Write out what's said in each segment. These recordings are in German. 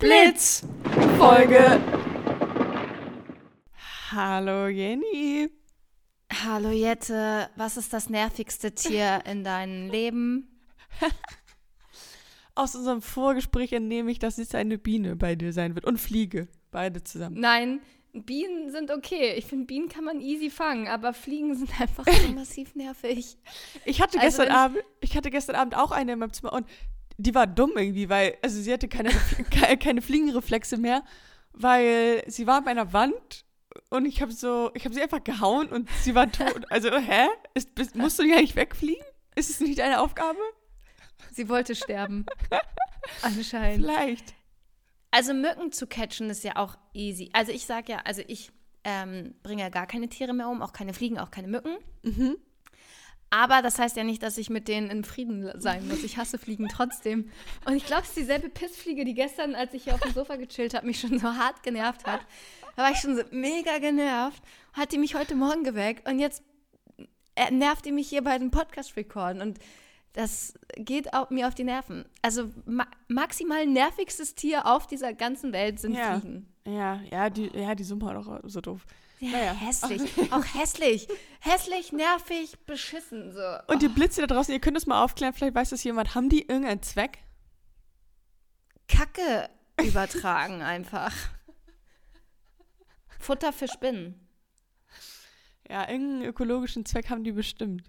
Blitz Folge. Hallo Jenny. Hallo Jette, was ist das nervigste Tier in deinem Leben? Aus unserem Vorgespräch entnehme ich, dass es eine Biene bei dir sein wird und Fliege. Beide zusammen. Nein, Bienen sind okay. Ich finde, Bienen kann man easy fangen, aber Fliegen sind einfach so massiv nervig. Ich hatte, Also gestern Abend, ich hatte gestern Abend auch eine in meinem Zimmer und die war dumm irgendwie, weil, also sie hatte keine, ke- keine Fliegenreflexe mehr, weil sie war an meiner Wand und ich habe so, ich habe sie einfach gehauen und sie war tot. Also, hä? Ist, bist, musst du nicht eigentlich wegfliegen? Ist es nicht deine Aufgabe? Sie wollte sterben. Anscheinend. Vielleicht. Also Mücken zu catchen ist ja auch easy. Also ich sage ja, also ich ähm, bringe ja gar keine Tiere mehr um, auch keine Fliegen, auch keine Mücken. Mhm. Aber das heißt ja nicht, dass ich mit denen in Frieden sein muss. Ich hasse Fliegen trotzdem. Und ich glaube, es ist dieselbe Pissfliege, die gestern, als ich hier auf dem Sofa gechillt habe, mich schon so hart genervt hat. Da war ich schon so mega genervt. Hat die mich heute Morgen geweckt und jetzt äh, nervt die mich hier bei den Podcast-Recorden. Und das geht auch mir auf die Nerven. Also ma maximal nervigstes Tier auf dieser ganzen Welt sind Ja. Fliegen. Ja, ja, die, ja, die sind halt auch so doof. Ja, Naja. hässlich. Auch hässlich. Hässlich, nervig, beschissen. So. Und die Blitze da draußen, ihr könnt das mal aufklären, vielleicht weiß das jemand. Haben die irgendeinen Zweck? Kacke übertragen einfach. Futter für Spinnen. Ja, irgendeinen ökologischen Zweck haben die bestimmt.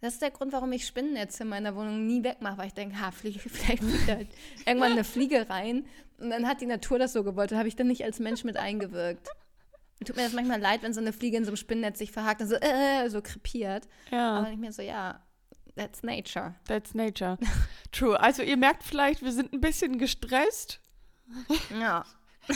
Das ist der Grund, warum ich Spinnennetze in meiner Wohnung nie wegmache, weil ich denke, ha, fliege, vielleicht fliegt da irgendwann eine Fliege rein. Und dann hat die Natur das so gewollt. Da habe ich dann nicht als Mensch mit eingewirkt. Tut mir das manchmal leid, wenn so eine Fliege in so einem Spinnennetz sich verhakt und so, äh, so krepiert. Aber Ja, ich mir so, ja, that's nature. that's nature. True. Also ihr merkt vielleicht, wir sind ein bisschen gestresst. Ja.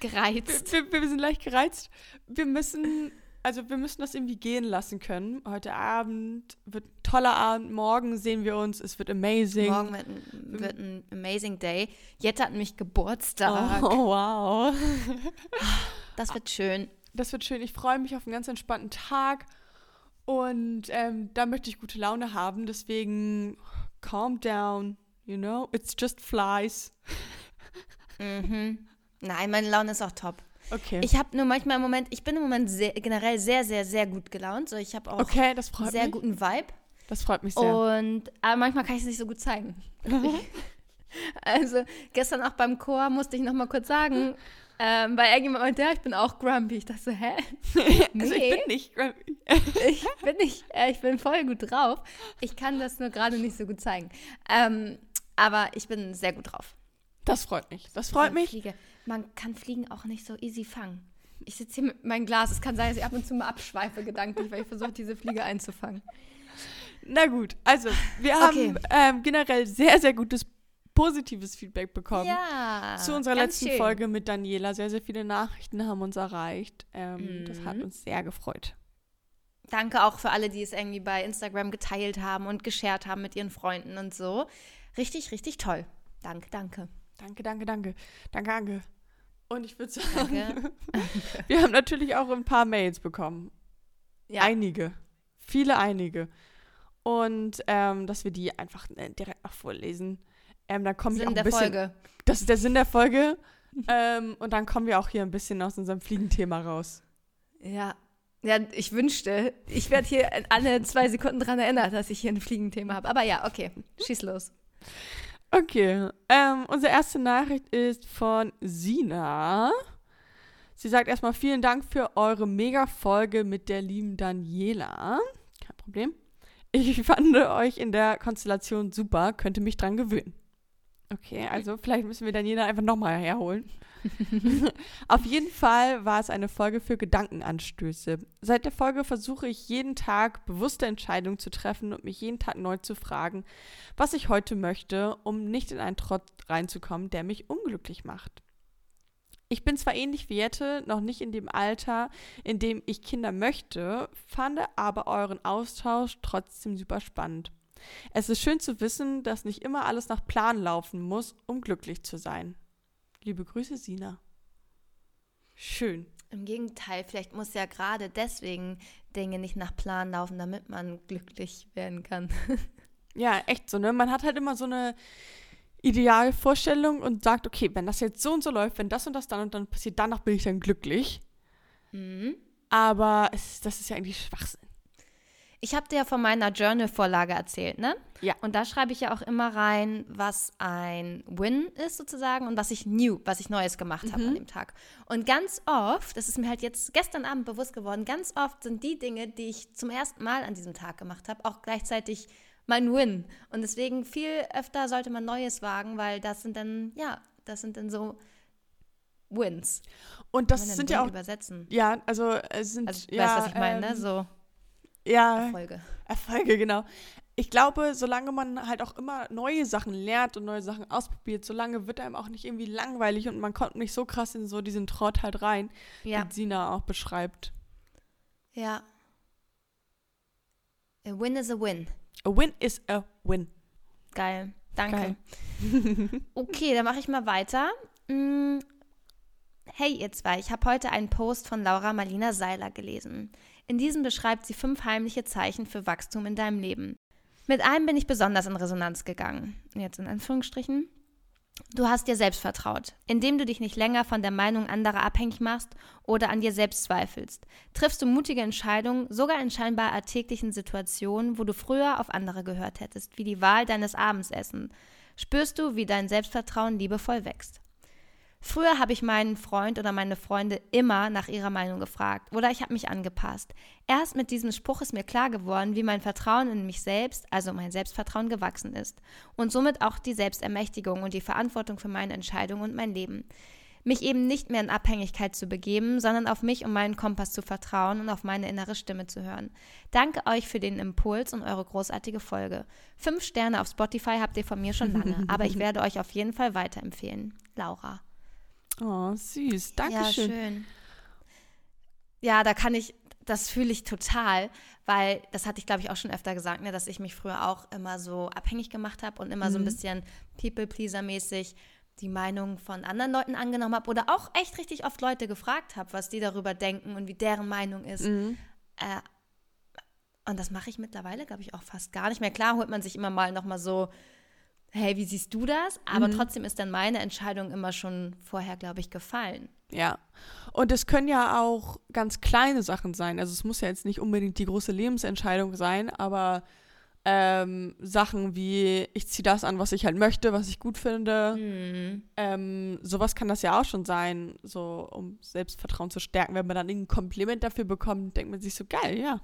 Gereizt. Wir, wir sind leicht gereizt. Wir müssen, also wir müssen das irgendwie gehen lassen können. Heute Abend wird ein toller Abend. Morgen sehen wir uns. Es wird amazing. Morgen wird ein, wird ein amazing day. Jette hat nämlich Geburtstag. Oh, wow. Das wird schön. Das wird schön. Ich freue mich auf einen ganz entspannten Tag. Und ähm, da möchte ich gute Laune haben. Deswegen calm down. You know, it's just flies. Mhm. Nein, meine Laune ist auch top. Okay. Ich habe nur manchmal im Moment, ich bin im Moment sehr, generell sehr, sehr, sehr gut gelaunt. So, ich habe auch okay, das freut einen sehr mich. guten Vibe. Das freut mich sehr. Und aber manchmal kann ich es nicht so gut zeigen. also gestern auch beim Chor musste ich noch mal kurz sagen, ähm, weil irgendjemand meinte, ja, ich bin auch grumpy. Ich dachte so, hä? also ich nee. bin nicht. ich bin nicht, äh, ich bin voll gut drauf. Ich kann das nur gerade nicht so gut zeigen. Ähm, aber ich bin sehr gut drauf. Das freut mich. Das freut mich. Fliege. Man kann Fliegen auch nicht so easy fangen. Ich sitze hier mit meinem Glas. Es kann sein, dass ich ab und zu mal abschweife gedanklich, weil ich versuche, diese Fliege einzufangen. Na gut, also wir haben Okay. ähm, generell sehr, sehr gutes positives Feedback bekommen. Ja. Zu unserer letzten schön. Folge mit Daniela. Sehr, sehr viele Nachrichten haben uns erreicht. Ähm, Das hat Mhm. uns sehr gefreut. Danke auch für alle, die es irgendwie bei Instagram geteilt haben und geshared haben mit ihren Freunden und so. Richtig, richtig toll. Danke, danke. Danke, danke, danke. Danke, danke. Und ich würde sagen, Danke. wir haben natürlich auch ein paar Mails bekommen. Ja. Einige. Viele einige. Und ähm, dass wir die einfach äh, direkt noch vorlesen. Ähm, dann kommen wir auch Sinn ein der bisschen. Folge. Das ist der Sinn der Folge. ähm, und dann kommen wir auch hier ein bisschen aus unserem Fliegenthema raus. Ja. Ja, ich wünschte, ich werde hier alle zwei Sekunden dran erinnert, dass ich hier ein Fliegenthema habe. Aber ja, okay, schieß los. Okay. Ähm, unsere erste Nachricht ist von Sina. Sie sagt erstmal vielen Dank für eure Mega-Folge mit der lieben Daniela. Kein Problem. Ich fand euch in der Konstellation super, könnte mich dran gewöhnen. Okay, also vielleicht müssen wir Daniela einfach nochmal herholen. Auf jeden Fall war es eine Folge für Gedankenanstöße. Seit der Folge versuche ich jeden Tag bewusste Entscheidungen zu treffen und mich jeden Tag neu zu fragen, was ich heute möchte, um nicht in einen Trott reinzukommen, der mich unglücklich macht. Ich bin zwar ähnlich wie Jette, noch nicht in dem Alter, in dem ich Kinder möchte, fand aber euren Austausch trotzdem super spannend. Es ist schön zu wissen, dass nicht immer alles nach Plan laufen muss, um glücklich zu sein. Liebe Grüße, Sina. Schön. Im Gegenteil, vielleicht muss ja gerade deswegen Dinge nicht nach Plan laufen, damit man glücklich werden kann. Ja, echt so, ne? Man hat halt immer so eine Idealvorstellung und sagt, okay, wenn das jetzt so und so läuft, wenn das und das dann und dann passiert, danach bin ich dann glücklich. Mhm. Aber es, das ist ja eigentlich Schwachsinn. Ich habe dir ja von meiner Journal-Vorlage erzählt, ne? Ja. Und da schreibe ich ja auch immer rein, was ein Win ist sozusagen und was ich new, was ich Neues gemacht habe an dem Tag. Und ganz oft, das ist mir halt jetzt gestern Abend bewusst geworden, ganz oft sind die Dinge, die ich zum ersten Mal an diesem Tag gemacht habe, auch gleichzeitig mein Win. Und deswegen viel öfter sollte man Neues wagen, weil das sind dann, ja, das sind dann so Wins. Und das sind ja auch, übersetzen. ja, also es sind, Also, ja, weißt was ich meine, ne? ähm, So Ja, Erfolge. Erfolge, genau. Ich glaube, solange man halt auch immer neue Sachen lernt und neue Sachen ausprobiert, solange wird einem auch nicht irgendwie langweilig und man kommt nicht so krass in so diesen Trott halt rein, Ja, wie Sina auch beschreibt. ja. A win is a win. A win is a win. Geil. Danke. Geil. Okay, dann mache ich mal weiter. Mm, Hey ihr zwei, ich habe heute einen Post von Laura Marlina Seiler gelesen. In diesem beschreibt sie fünf heimliche Zeichen für Wachstum in deinem Leben. Mit einem bin ich besonders in Resonanz gegangen. Jetzt in Anführungsstrichen. Du hast dir selbst vertraut, indem du dich nicht länger von der Meinung anderer abhängig machst oder an dir selbst zweifelst. Triffst du mutige Entscheidungen, sogar in scheinbar alltäglichen Situationen, wo du früher auf andere gehört hättest, wie die Wahl deines Abendessens. Spürst du, wie dein Selbstvertrauen liebevoll wächst. Früher habe ich meinen Freund oder meine Freunde immer nach ihrer Meinung gefragt oder ich habe mich angepasst. Erst mit diesem Spruch ist mir klar geworden, wie mein Vertrauen in mich selbst, also mein Selbstvertrauen gewachsen ist und somit auch die Selbstermächtigung und die Verantwortung für meine Entscheidungen und mein Leben. Mich eben nicht mehr in Abhängigkeit zu begeben, sondern auf mich und meinen Kompass zu vertrauen und auf meine innere Stimme zu hören. Danke euch für den Impuls und eure großartige Folge. Fünf Sterne auf Spotify habt ihr von mir schon lange, aber ich werde euch auf jeden Fall weiterempfehlen. Laura. Oh, süß. Dankeschön. Ja, schön. Ja, da kann ich, das fühle ich total, weil das hatte ich, glaube ich, auch schon öfter gesagt, ne, dass ich mich früher auch immer so abhängig gemacht habe und immer so ein Mhm. bisschen People-Pleaser-mäßig die Meinung von anderen Leuten angenommen habe oder auch echt richtig oft Leute gefragt habe, was die darüber denken und wie deren Meinung ist. Mhm. Äh, und das mache ich mittlerweile, glaube ich, auch fast gar nicht mehr. Klar holt man sich immer mal noch mal so, hey, wie siehst du das? Aber Mhm. trotzdem ist dann meine Entscheidung immer schon vorher, glaube ich, gefallen. Ja. Und es können ja auch ganz kleine Sachen sein. Also es muss ja jetzt nicht unbedingt die große Lebensentscheidung sein, aber ähm, Sachen wie, ich ziehe das an, was ich halt möchte, was ich gut finde. Mhm. Ähm, sowas kann das ja auch schon sein, so um Selbstvertrauen zu stärken. Wenn man dann ein Kompliment dafür bekommt, denkt man sich so, geil, ja.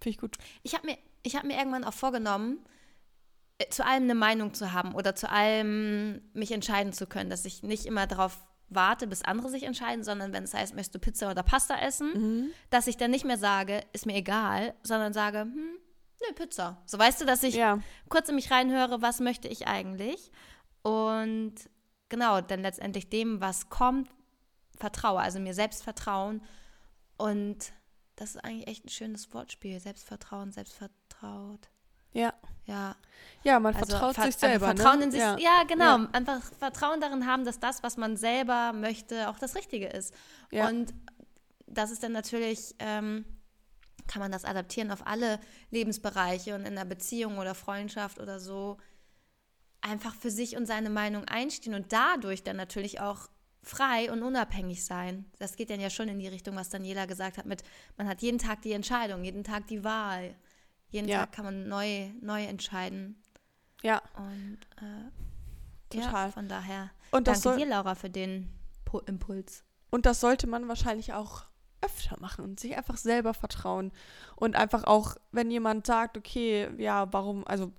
Finde ich gut. Ich habe mir, ich hab mir irgendwann auch vorgenommen, zu allem eine Meinung zu haben oder zu allem mich entscheiden zu können, dass ich nicht immer darauf warte, bis andere sich entscheiden, sondern wenn es heißt, möchtest du Pizza oder Pasta essen, Mhm. dass ich dann nicht mehr sage, ist mir egal, sondern sage, hm, ne, Pizza. So weißt du, dass ich Ja, kurz in mich reinhöre, was möchte ich eigentlich? Und genau, dann letztendlich dem, was kommt, vertraue, also mir selbst vertrauen. Und das ist eigentlich echt ein schönes Wortspiel. Selbstvertrauen, selbstvertraut. Ja. Ja, Ja, man also vertraut ver- sich selber. Also Vertrauen ne? in sich. Ja. Ja, genau. Ja. Einfach Vertrauen darin haben, dass das, was man selber möchte, auch das Richtige ist. Ja. Und das ist dann natürlich, ähm, kann man das adaptieren auf alle Lebensbereiche und in einer Beziehung oder Freundschaft oder so. Einfach für sich und seine Meinung einstehen und dadurch dann natürlich auch frei und unabhängig sein. Das geht dann ja schon in die Richtung, was Daniela gesagt hat, mit man hat jeden Tag die Entscheidung, jeden Tag die Wahl. Jeden Ja. Tag kann man neu, neu entscheiden. ja, Und äh, Total. ja, von daher und das, danke dir, Laura, für den Pu Impuls. und das sollte man wahrscheinlich auch öfter machen und sich einfach selber vertrauen. Und einfach auch, wenn jemand sagt, okay, ja, warum, also,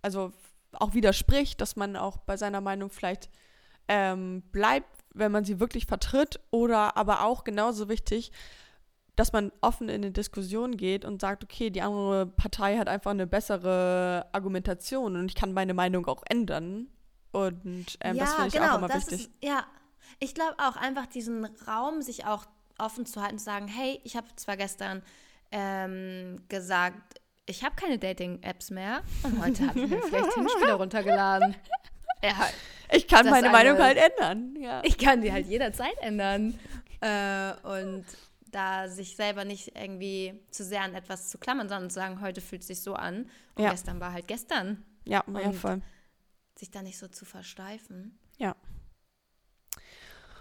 also auch widerspricht, dass man auch bei seiner Meinung vielleicht ähm, bleibt, wenn man sie wirklich vertritt. Oder aber auch genauso wichtig, dass man offen in eine Diskussion geht und sagt, okay, die andere Partei hat einfach eine bessere Argumentation und ich kann meine Meinung auch ändern. Und ähm, das finde ich auch immer genau, das wichtig. Ist, ja, ich glaube auch einfach diesen Raum, sich auch offen zu halten, zu sagen, hey, ich habe zwar gestern ähm, gesagt, ich habe keine Dating-Apps mehr und heute habe ich mir vielleicht Hinspieler runtergeladen. Ja, Ich kann meine eine- Meinung halt ändern. Ja. ich kann die halt jederzeit ändern. Äh, und da sich selber nicht irgendwie zu sehr an etwas zu klammern, sondern zu sagen, heute fühlt es sich so an und Ja. gestern war halt gestern. Ja, ja, Und voll. sich da nicht so zu versteifen. Ja.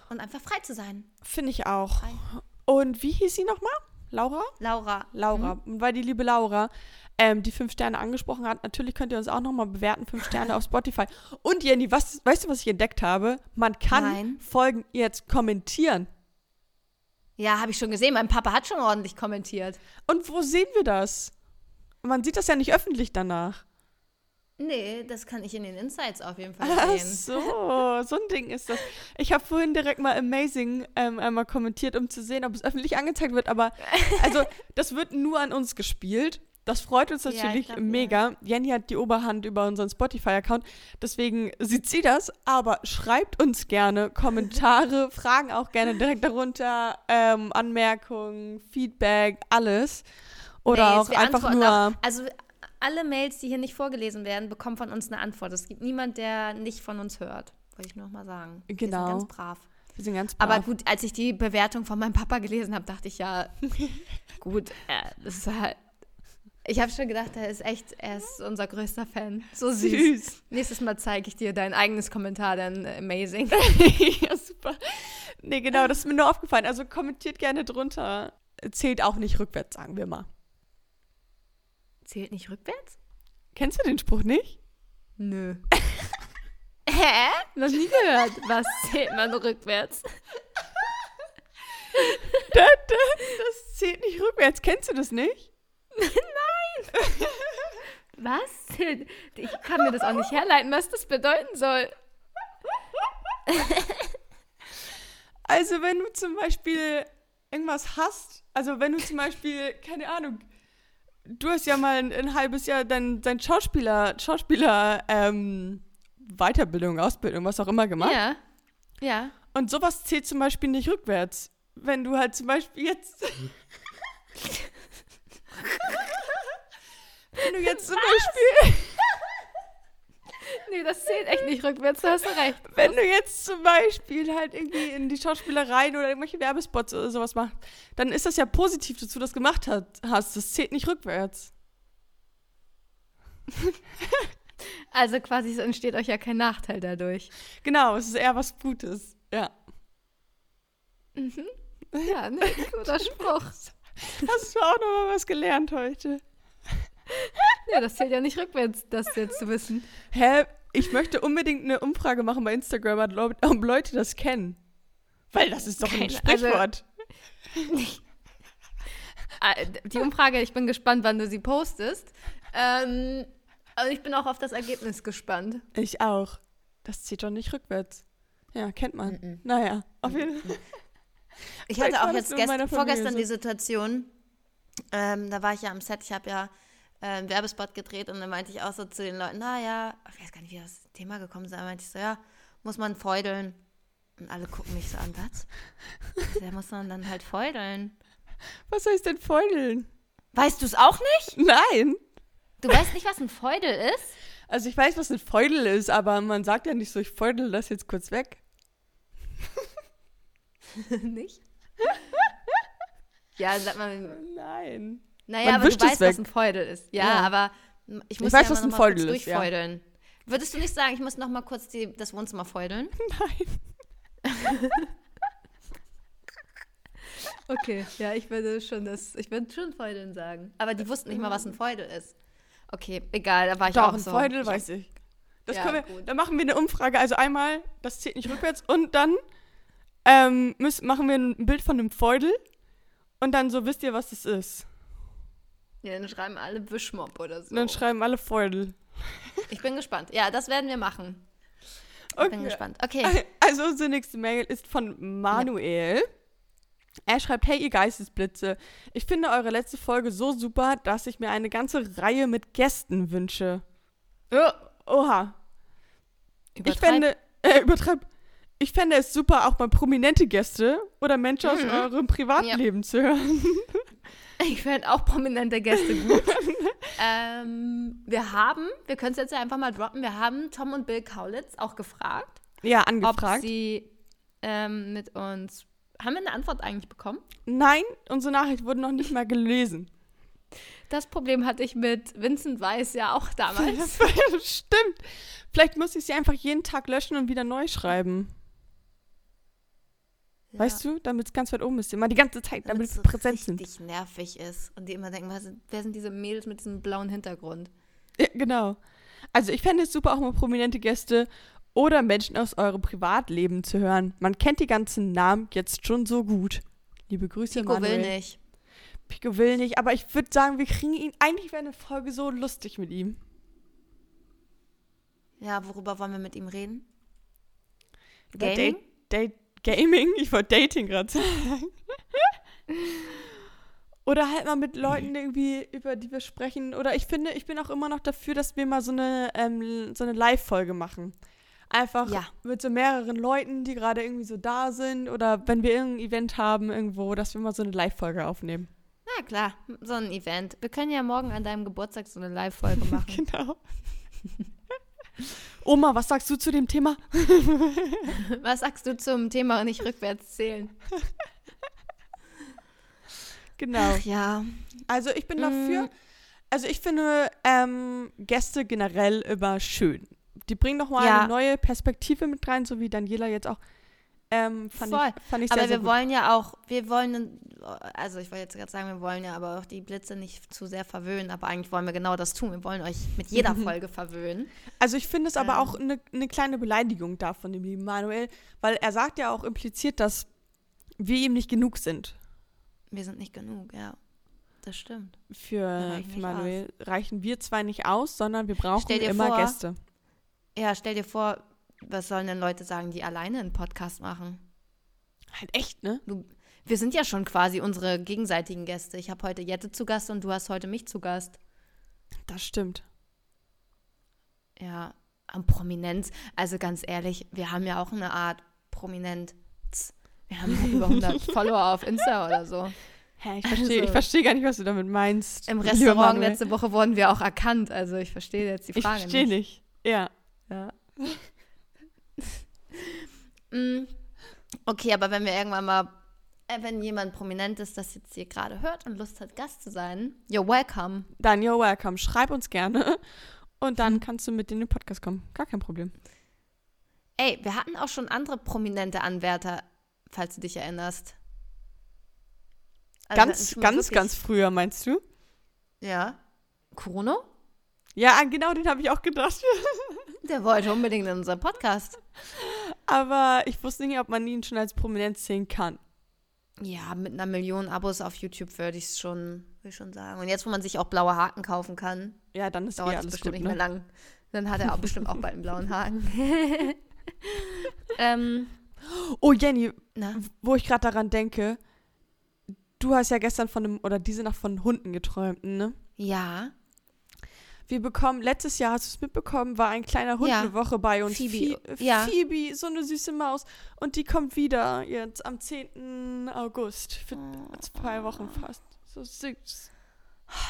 Und einfach frei zu sein. Finde ich auch. Frei. Und wie hieß sie nochmal? Laura? Laura. Laura. Mhm. Und weil die liebe Laura ähm, die fünf Sterne angesprochen hat, natürlich könnt ihr uns auch nochmal bewerten, fünf Sterne auf Spotify. Und Jenny, was, weißt du, was ich entdeckt habe? Man kann Nein. Folgen jetzt kommentieren. Ja, habe ich schon gesehen. Mein Papa hat schon ordentlich kommentiert. Und wo sehen wir das? Man sieht das ja nicht öffentlich danach. Nee, das kann ich in den Insights auf jeden Fall Ach sehen. so, so ein Ding ist das. Ich habe vorhin direkt mal Amazing ähm, einmal kommentiert, um zu sehen, ob es öffentlich angezeigt wird. Aber also, das wird nur an uns gespielt. Das freut uns Ja, ich natürlich glaub, ja. mega. Jenny hat die Oberhand über unseren Spotify-Account. Deswegen sieht sie das. Aber schreibt uns gerne Kommentare, Fragen auch gerne direkt darunter, ähm, Anmerkungen, Feedback, alles. Oder Nee, auch wir einfach nur. Auch, also alle Mails, die hier nicht vorgelesen werden, bekommen von uns eine Antwort. Es gibt niemand, der nicht von uns hört. Wollte ich nur noch mal sagen. Wir Genau. sind ganz brav. Wir sind ganz brav. Aber gut, als ich die Bewertung von meinem Papa gelesen habe, dachte ich ja, gut, äh, das ist halt. Ich habe schon gedacht, er ist echt, er ist unser größter Fan. So süß. süß. Nächstes Mal zeige ich dir dein eigenes Kommentar, dann amazing. ja, super. Nee, genau, das ist mir nur aufgefallen. Also kommentiert gerne drunter. Zählt auch nicht rückwärts, sagen wir mal. Zählt nicht rückwärts? Kennst du den Spruch nicht? Nö. Hä? Noch nie gehört. Was zählt man rückwärts? Da, da, das zählt nicht rückwärts. Kennst du das nicht? Was? Ich kann mir das auch nicht herleiten, was das bedeuten soll. Also wenn du zum Beispiel irgendwas hast, also wenn du zum Beispiel, keine Ahnung, du hast ja mal ein, ein halbes Jahr dein, dein Schauspieler, Schauspieler, ähm, Weiterbildung, Ausbildung, was auch immer gemacht. Ja. Ja. Und sowas zählt zum Beispiel nicht rückwärts. Wenn du halt zum Beispiel jetzt. wenn du jetzt zum Beispiel. Nee, das zählt echt nicht rückwärts, da hast du recht. Wenn du jetzt zum Beispiel halt irgendwie in die Schauspielereien oder irgendwelche Werbespots oder sowas machst, dann ist das ja positiv, dass du das gemacht hat, hast. Das zählt nicht rückwärts. Also quasi es entsteht euch ja kein Nachteil dadurch. Genau, es ist eher was Gutes. Ja. Ja, ne? Guter Spruch. Hast du auch noch mal was gelernt heute? Ja, das zählt ja nicht rückwärts, das jetzt zu wissen. Hä? Ich möchte unbedingt eine Umfrage machen bei Instagram, ob Leute das kennen. Weil das ist doch ein Keine- also- Sprichwort. Äh, Die Umfrage, ich bin gespannt, wann du sie postest. Ähm, aber ich bin auch auf das Ergebnis gespannt. Ich auch. Das zieht doch nicht rückwärts. Ja, kennt man. Naja, auf jeden Fall. Ich hatte auch jetzt gest vorgestern so. die Situation, ähm, da war ich ja am Set, ich habe ja einen Werbespot gedreht und dann meinte ich auch so zu den Leuten, naja, ich weiß gar nicht, wie das Thema gekommen ist, aber meinte ich so, ja, muss man feudeln. Und alle gucken mich so an, was? Da muss man dann halt feudeln. Was heißt denn Feudeln? Weißt du es auch nicht? Nein. Du weißt nicht, was ein Feudel ist? Also ich weiß, was ein Feudel ist, aber man sagt ja nicht so, ich feudel das jetzt kurz weg. nicht? ja, sag mal, Nein. Naja, Man aber du weißt, was weg. ein Feudel ist. Ja, Ja. aber ich muss weiß, ja was ein noch mal Feudel ist, ja. durchfeudeln. Würdest du nicht sagen, ich muss noch mal kurz die, das Wohnzimmer feudeln? Nein. Okay, ja, ich würde schon das, ich würde schon Feudeln sagen. Aber die wussten nicht mal, was ein Feudel ist. Okay, egal, da war ich Doch, auch ein so. Feudel weiß ich. Das Ja, können wir, gut. dann machen wir eine Umfrage. Also einmal, das zählt nicht rückwärts. Und dann ähm, müssen, machen wir ein Bild von einem Feudel. Und dann so wisst ihr, was das ist. Ja, dann schreiben alle Wischmob oder so. Dann schreiben alle Feudel. ich bin gespannt. Ja, das werden wir machen. Ich bin Okay. gespannt. Okay. Also unsere nächste Mail ist von Manuel. Er schreibt, hey ihr Geistesblitze, ich finde eure letzte Folge so super, dass ich mir eine ganze Reihe mit Gästen wünsche. Ja, Oha. Ich übertreib. fände, äh, übertreib. Ich fände es super, auch mal prominente Gäste oder Menschen aus Mhm. eurem Privatleben zu hören. Ich fände auch prominente Gäste gut. ähm, wir haben, wir können es jetzt ja einfach mal droppen, wir haben Tom und Bill Kaulitz auch gefragt, Ja, ob angefragt. sie ähm, mit uns. Haben wir eine Antwort eigentlich bekommen? Nein, unsere Nachricht wurde noch nicht mal gelesen. Das Problem hatte ich mit Vincent Weiss ja auch damals. Stimmt. Vielleicht muss ich sie einfach jeden Tag löschen und wieder neu schreiben. Ja. Weißt du? Damit es ganz weit oben ist. Immer die ganze Zeit, damit es so präsent sind. richtig nervig ist und die immer denken, was, wer sind diese Mädels mit diesem blauen Hintergrund? Ja, genau. Also ich fände es super, auch mal prominente Gäste oder Menschen aus eurem Privatleben zu hören. Man kennt die ganzen Namen jetzt schon so gut. Liebe Grüße, Pico Manuel. will nicht. Pico will nicht, aber ich würde sagen, wir kriegen ihn. Eigentlich wäre eine Folge so lustig mit ihm. Ja, worüber wollen wir mit ihm reden? Über Gaming? Date, Date, Gaming? Ich wollte Dating gerade sagen. Oder halt mal mit Leuten irgendwie, über die wir sprechen. Oder ich finde, ich bin auch immer noch dafür, dass wir mal so eine, ähm, so eine Live-Folge machen. Einfach Ja. mit so mehreren Leuten, die gerade irgendwie so da sind. Oder wenn wir irgendein Event haben irgendwo, dass wir mal so eine Live-Folge aufnehmen. Na klar, so ein Event. Wir können ja morgen an deinem Geburtstag so eine Live-Folge machen. Genau. Oma, was sagst du zu dem Thema? Was sagst du zum Thema nicht rückwärts zählen? Genau. Ach ja. Also ich bin Mm. dafür. Also ich finde ähm, Gäste generell immer schön. Die bringen noch mal Ja. eine neue Perspektive mit rein, so wie Daniela jetzt auch. Ähm, fand Voll. ich, fand ich Aber sehr, sehr wir gut. wollen ja auch, wir wollen, also ich wollte jetzt gerade sagen, wir wollen ja aber auch die Blitze nicht zu sehr verwöhnen, aber eigentlich wollen wir genau das tun. Wir wollen euch mit jeder Folge verwöhnen. Also ich finde es aber Ähm. auch eine ne kleine Beleidigung da von dem lieben Manuel, weil er sagt ja auch impliziert, dass wir ihm nicht genug sind Wir sind nicht genug, ja. Das stimmt. für, für Manuel. Reichen wir zwar nicht aus, sondern wir brauchen immer vor, Gäste. Ja, stell dir vor, was sollen denn Leute sagen, die alleine einen Podcast machen? Halt echt, ne? Du, wir sind ja schon quasi unsere gegenseitigen Gäste. Ich habe heute Jette zu Gast und du hast heute mich zu Gast. Das stimmt. Ja, am Prominenz. Also ganz ehrlich, wir haben ja auch eine Art Prominenz. Wir haben über 100 Follower auf Insta oder so. Hä, ich verstehe Also- ich versteh gar nicht, was du damit meinst. Im Restaurant letzte Woche wurden wir auch erkannt. Also ich verstehe jetzt die Ich Frage verstehe nicht. Ja. Ja. Mm, okay, aber wenn wir irgendwann mal, äh, wenn jemand Prominentes das jetzt hier gerade hört und Lust hat, Gast zu sein, you're welcome. Dann you're welcome. Schreib uns gerne. Und dann kannst du mit in den Podcast kommen. Gar kein Problem. Ey, wir hatten auch schon andere prominente Anwärter, falls du dich erinnerst. Also ganz, ganz, ganz früher, meinst du? Ja. Kurono? Ja, genau den habe ich auch gedacht. Der wollte unbedingt in unserem Podcast. Aber ich wusste nicht, ob man ihn schon als Prominenz sehen kann. Ja, mit einer Million Abos auf YouTube würde ich es schon, würd schon sagen. Und jetzt, wo man sich auch blaue Haken kaufen kann, Ja, dann ist eh dauert es alles bestimmt gut, nicht mehr ne? lang. Dann hat er auch bestimmt auch bald einen blauen Haken. ähm, Oh, Jenny, na, wo ich gerade daran denke, du hast ja gestern von einem, oder diese Nacht von Hunden geträumt, ne? ja. Wir bekommen, letztes Jahr, hast du es mitbekommen, war ein kleiner Hund Ja. eine Woche bei uns. Phoebe, Phi- ja. Phoebe, so eine süße Maus. Und die kommt wieder jetzt am 10. August. Für zwei Wochen fast. So süß.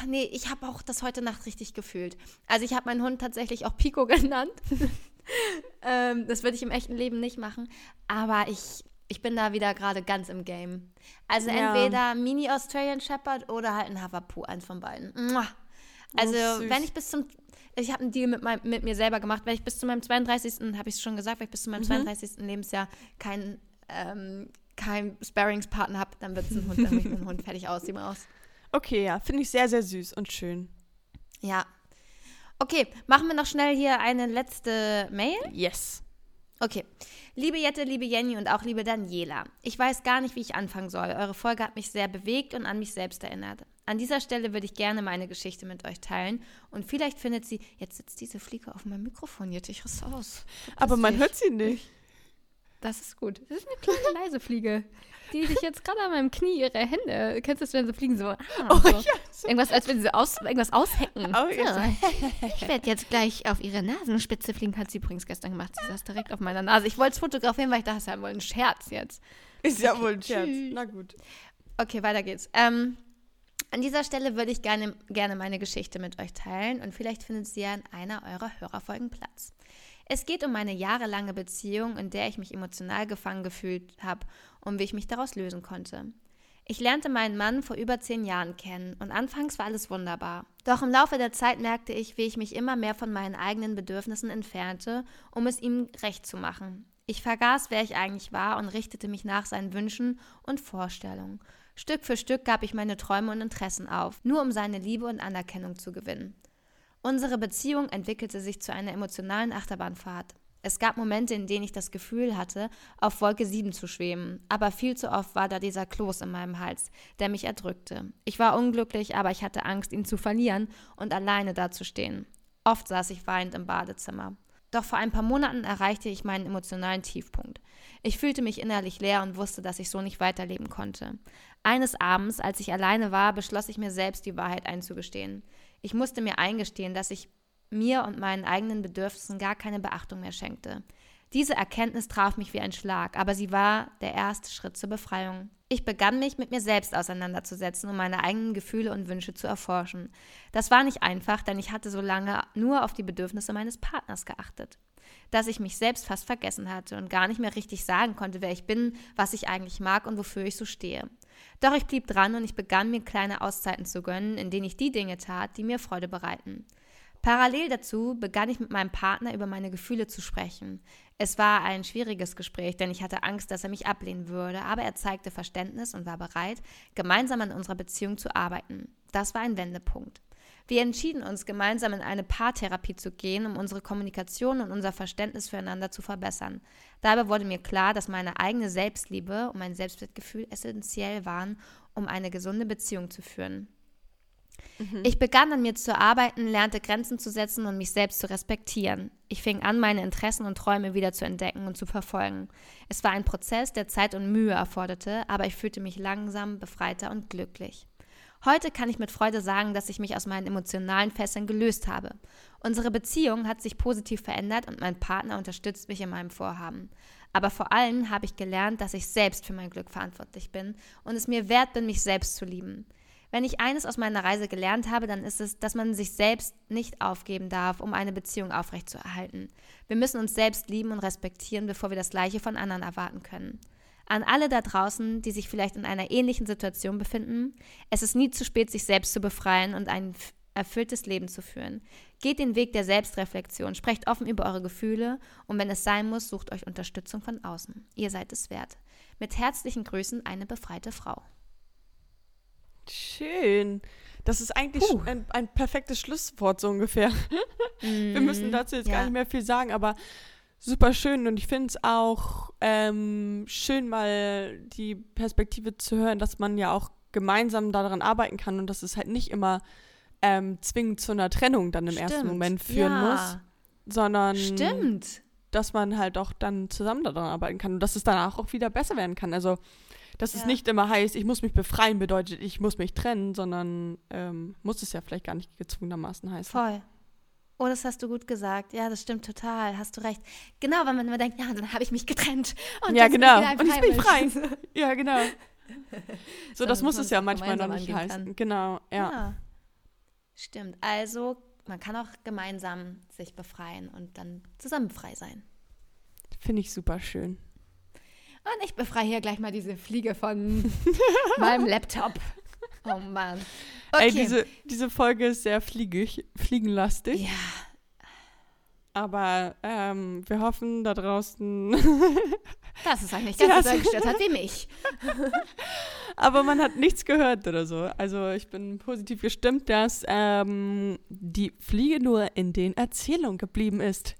Nee, ich habe auch das heute Nacht richtig gefühlt. Also ich habe meinen Hund tatsächlich auch Pico genannt. ähm, das würde ich im echten Leben nicht machen. Aber ich, ich bin da wieder gerade ganz im Game. Also Ja. entweder Mini Australian Shepherd oder halt ein Havapu, eins von beiden. Mua. Also Oh, wenn ich bis zum, ich habe einen Deal mit, meinem, mit mir selber gemacht, wenn ich bis zu meinem 32., habe ich es schon gesagt, wenn ich bis zu meinem 32. Lebensjahr keinen ähm, kein Sparringspartner habe, dann wird es ein Hund, dann wird ein Hund fertig aus, die Maus. Okay, ja, finde ich sehr, sehr süß und schön. Ja. Okay, machen wir noch schnell hier eine letzte Mail. Yes. Okay. Liebe Jette, liebe Jenny und auch liebe Daniela. Ich weiß gar nicht, wie ich anfangen soll. Eure Folge hat mich sehr bewegt und an mich selbst erinnert. An dieser Stelle würde ich gerne meine Geschichte mit euch teilen und vielleicht findet sie. Jetzt sitzt diese Fliege auf meinem Mikrofon, Jette, ich riss aus. Aber man dich. hört sie nicht. Das ist gut. Das ist eine kleine leise Fliege, die sich jetzt gerade an meinem Knie ihre Hände. Kennst du das, wenn so Fliegen so. Ah, Oh, so. ja. Irgendwas, als wenn sie aus, irgendwas aushecken. Oh, ja. so. Ich werde jetzt gleich auf ihre Nasenspitze fliegen. Hat sie übrigens gestern gemacht. Sie saß direkt auf meiner Nase. Ich wollte es fotografieren, weil ich dachte, das ist ja wohl ein Scherz jetzt. Ist ja Okay, wohl ein Scherz. tschüss. Na gut. Okay, weiter geht's. Ähm, an dieser Stelle würde ich gerne, gerne meine Geschichte mit euch teilen und vielleicht findet sie ja in einer eurer Hörerfolgen Platz. Es geht um meine jahrelange Beziehung, in der ich mich emotional gefangen gefühlt habe und wie ich mich daraus lösen konnte. Ich lernte meinen Mann vor über zehn Jahren kennen und anfangs war alles wunderbar. Doch im Laufe der Zeit merkte ich, wie ich mich immer mehr von meinen eigenen Bedürfnissen entfernte, um es ihm recht zu machen. Ich vergaß, wer ich eigentlich war und richtete mich nach seinen Wünschen und Vorstellungen. Stück für Stück gab ich meine Träume und Interessen auf, nur um seine Liebe und Anerkennung zu gewinnen. Unsere Beziehung entwickelte sich zu einer emotionalen Achterbahnfahrt. Es gab Momente, in denen ich das Gefühl hatte, auf Wolke 7 zu schweben, aber viel zu oft war da dieser Kloß in meinem Hals, der mich erdrückte. Ich war unglücklich, aber ich hatte Angst, ihn zu verlieren und alleine dazustehen. Oft saß ich weinend im Badezimmer. Doch vor ein paar Monaten erreichte ich meinen emotionalen Tiefpunkt. Ich fühlte mich innerlich leer und wusste, dass ich so nicht weiterleben konnte. Eines Abends, als ich alleine war, beschloss ich mir selbst die Wahrheit einzugestehen. Ich musste mir eingestehen, dass ich mir und meinen eigenen Bedürfnissen gar keine Beachtung mehr schenkte. Diese Erkenntnis traf mich wie ein Schlag, aber sie war der erste Schritt zur Befreiung. Ich begann mich mit mir selbst auseinanderzusetzen, um meine eigenen Gefühle und Wünsche zu erforschen. Das war nicht einfach, denn ich hatte so lange nur auf die Bedürfnisse meines Partners geachtet, dass ich mich selbst fast vergessen hatte und gar nicht mehr richtig sagen konnte, wer ich bin, was ich eigentlich mag und wofür ich so stehe. Doch ich blieb dran und ich begann mir kleine Auszeiten zu gönnen, in denen ich die Dinge tat, die mir Freude bereiten. Parallel dazu begann ich mit meinem Partner über meine Gefühle zu sprechen. Es war ein schwieriges Gespräch, denn ich hatte Angst, dass er mich ablehnen würde, aber er zeigte Verständnis und war bereit, gemeinsam an unserer Beziehung zu arbeiten. Das war ein Wendepunkt. Wir entschieden uns, gemeinsam in eine Paartherapie zu gehen, um unsere Kommunikation und unser Verständnis füreinander zu verbessern. Dabei wurde mir klar, dass meine eigene Selbstliebe und mein Selbstwertgefühl essentiell waren, um eine gesunde Beziehung zu führen. Mhm. Ich begann an mir zu arbeiten, lernte Grenzen zu setzen und mich selbst zu respektieren. Ich fing an, meine Interessen und Träume wieder zu entdecken und zu verfolgen. Es war ein Prozess, der Zeit und Mühe erforderte, aber ich fühlte mich langsam befreiter und glücklich. Heute kann ich mit Freude sagen, dass ich mich aus meinen emotionalen Fesseln gelöst habe. Unsere Beziehung hat sich positiv verändert und mein Partner unterstützt mich in meinem Vorhaben. Aber vor allem habe ich gelernt, dass ich selbst für mein Glück verantwortlich bin und es mir wert bin, mich selbst zu lieben. Wenn ich eines aus meiner Reise gelernt habe, dann ist es, dass man sich selbst nicht aufgeben darf, um eine Beziehung aufrechtzuerhalten. Wir müssen uns selbst lieben und respektieren, bevor wir das Gleiche von anderen erwarten können. An alle da draußen, die sich vielleicht in einer ähnlichen Situation befinden, es ist nie zu spät, sich selbst zu befreien und ein erfülltes Leben zu führen. Geht den Weg der Selbstreflexion, sprecht offen über eure Gefühle und wenn es sein muss, sucht euch Unterstützung von außen. Ihr seid es wert. Mit herzlichen Grüßen eine befreite Frau. Schön. Das ist eigentlich ein, ein, perfektes Schlusswort, so ungefähr. Mm, Wir müssen mhm. dazu jetzt ja. gar nicht mehr viel sagen, aber super schön und ich finde es auch ähm, schön, mal die Perspektive zu hören, dass man ja auch gemeinsam daran arbeiten kann und dass es halt nicht immer ähm, zwingend zu einer Trennung dann im Stimmt. ersten Moment führen ja. muss, sondern Stimmt. dass man halt auch dann zusammen daran arbeiten kann und dass es danach auch wieder besser werden kann. Also dass ja. es nicht immer heißt, ich muss mich befreien, bedeutet, ich muss mich trennen, sondern ähm, muss es ja vielleicht gar nicht gezwungenermaßen heißen. Voll. Oh, das hast du gut gesagt. Ja, das stimmt total. Hast du recht. Genau, wenn man immer denkt, ja, dann habe ich mich getrennt. Und ja, genau. Und ich bin frei. ja, genau. So, so das muss es ja manchmal noch nicht heißen. Kann. Genau, ja. ja. Stimmt. Also, man kann auch gemeinsam sich befreien und dann zusammen frei sein. Finde ich super schön. Und ich befreie hier gleich mal diese Fliege von meinem Laptop. Oh Mann. Okay. Ey, diese, diese Folge ist sehr fliegig, fliegenlastig. Ja. Aber ähm, wir hoffen da draußen. dass es eigentlich ganz so gestört hat wie mich. Aber man hat nichts gehört oder so. Also ich bin positiv gestimmt, dass ähm, die Fliege nur in den Erzählungen geblieben ist.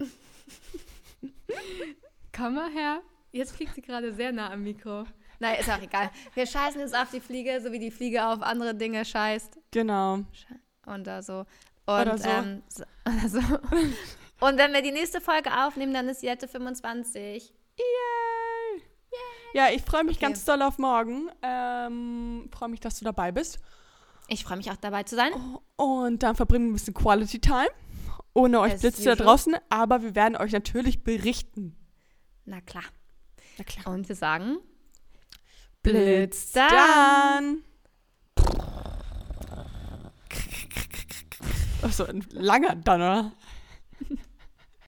Komm mal her. Jetzt fliegt sie gerade sehr nah am Mikro. Nein, ist auch egal. Wir scheißen jetzt auf die Fliege, so wie die Fliege auf andere Dinge scheißt. Genau. Und da so. Und, oder so. Ähm, so, oder so. Und wenn wir die nächste Folge aufnehmen, dann ist Jette 25. Yay! Yay. Ja, ich freue mich okay. ganz doll auf morgen. Ähm, freue mich, dass du dabei bist. Ich freue mich auch dabei zu sein. Und dann verbringen wir ein bisschen Quality Time. Ohne euch Blitz da draußen. Aber wir werden euch natürlich berichten. Na klar. Na klar. Und wir sagen Blitz dann. Achso, ein langer Donner.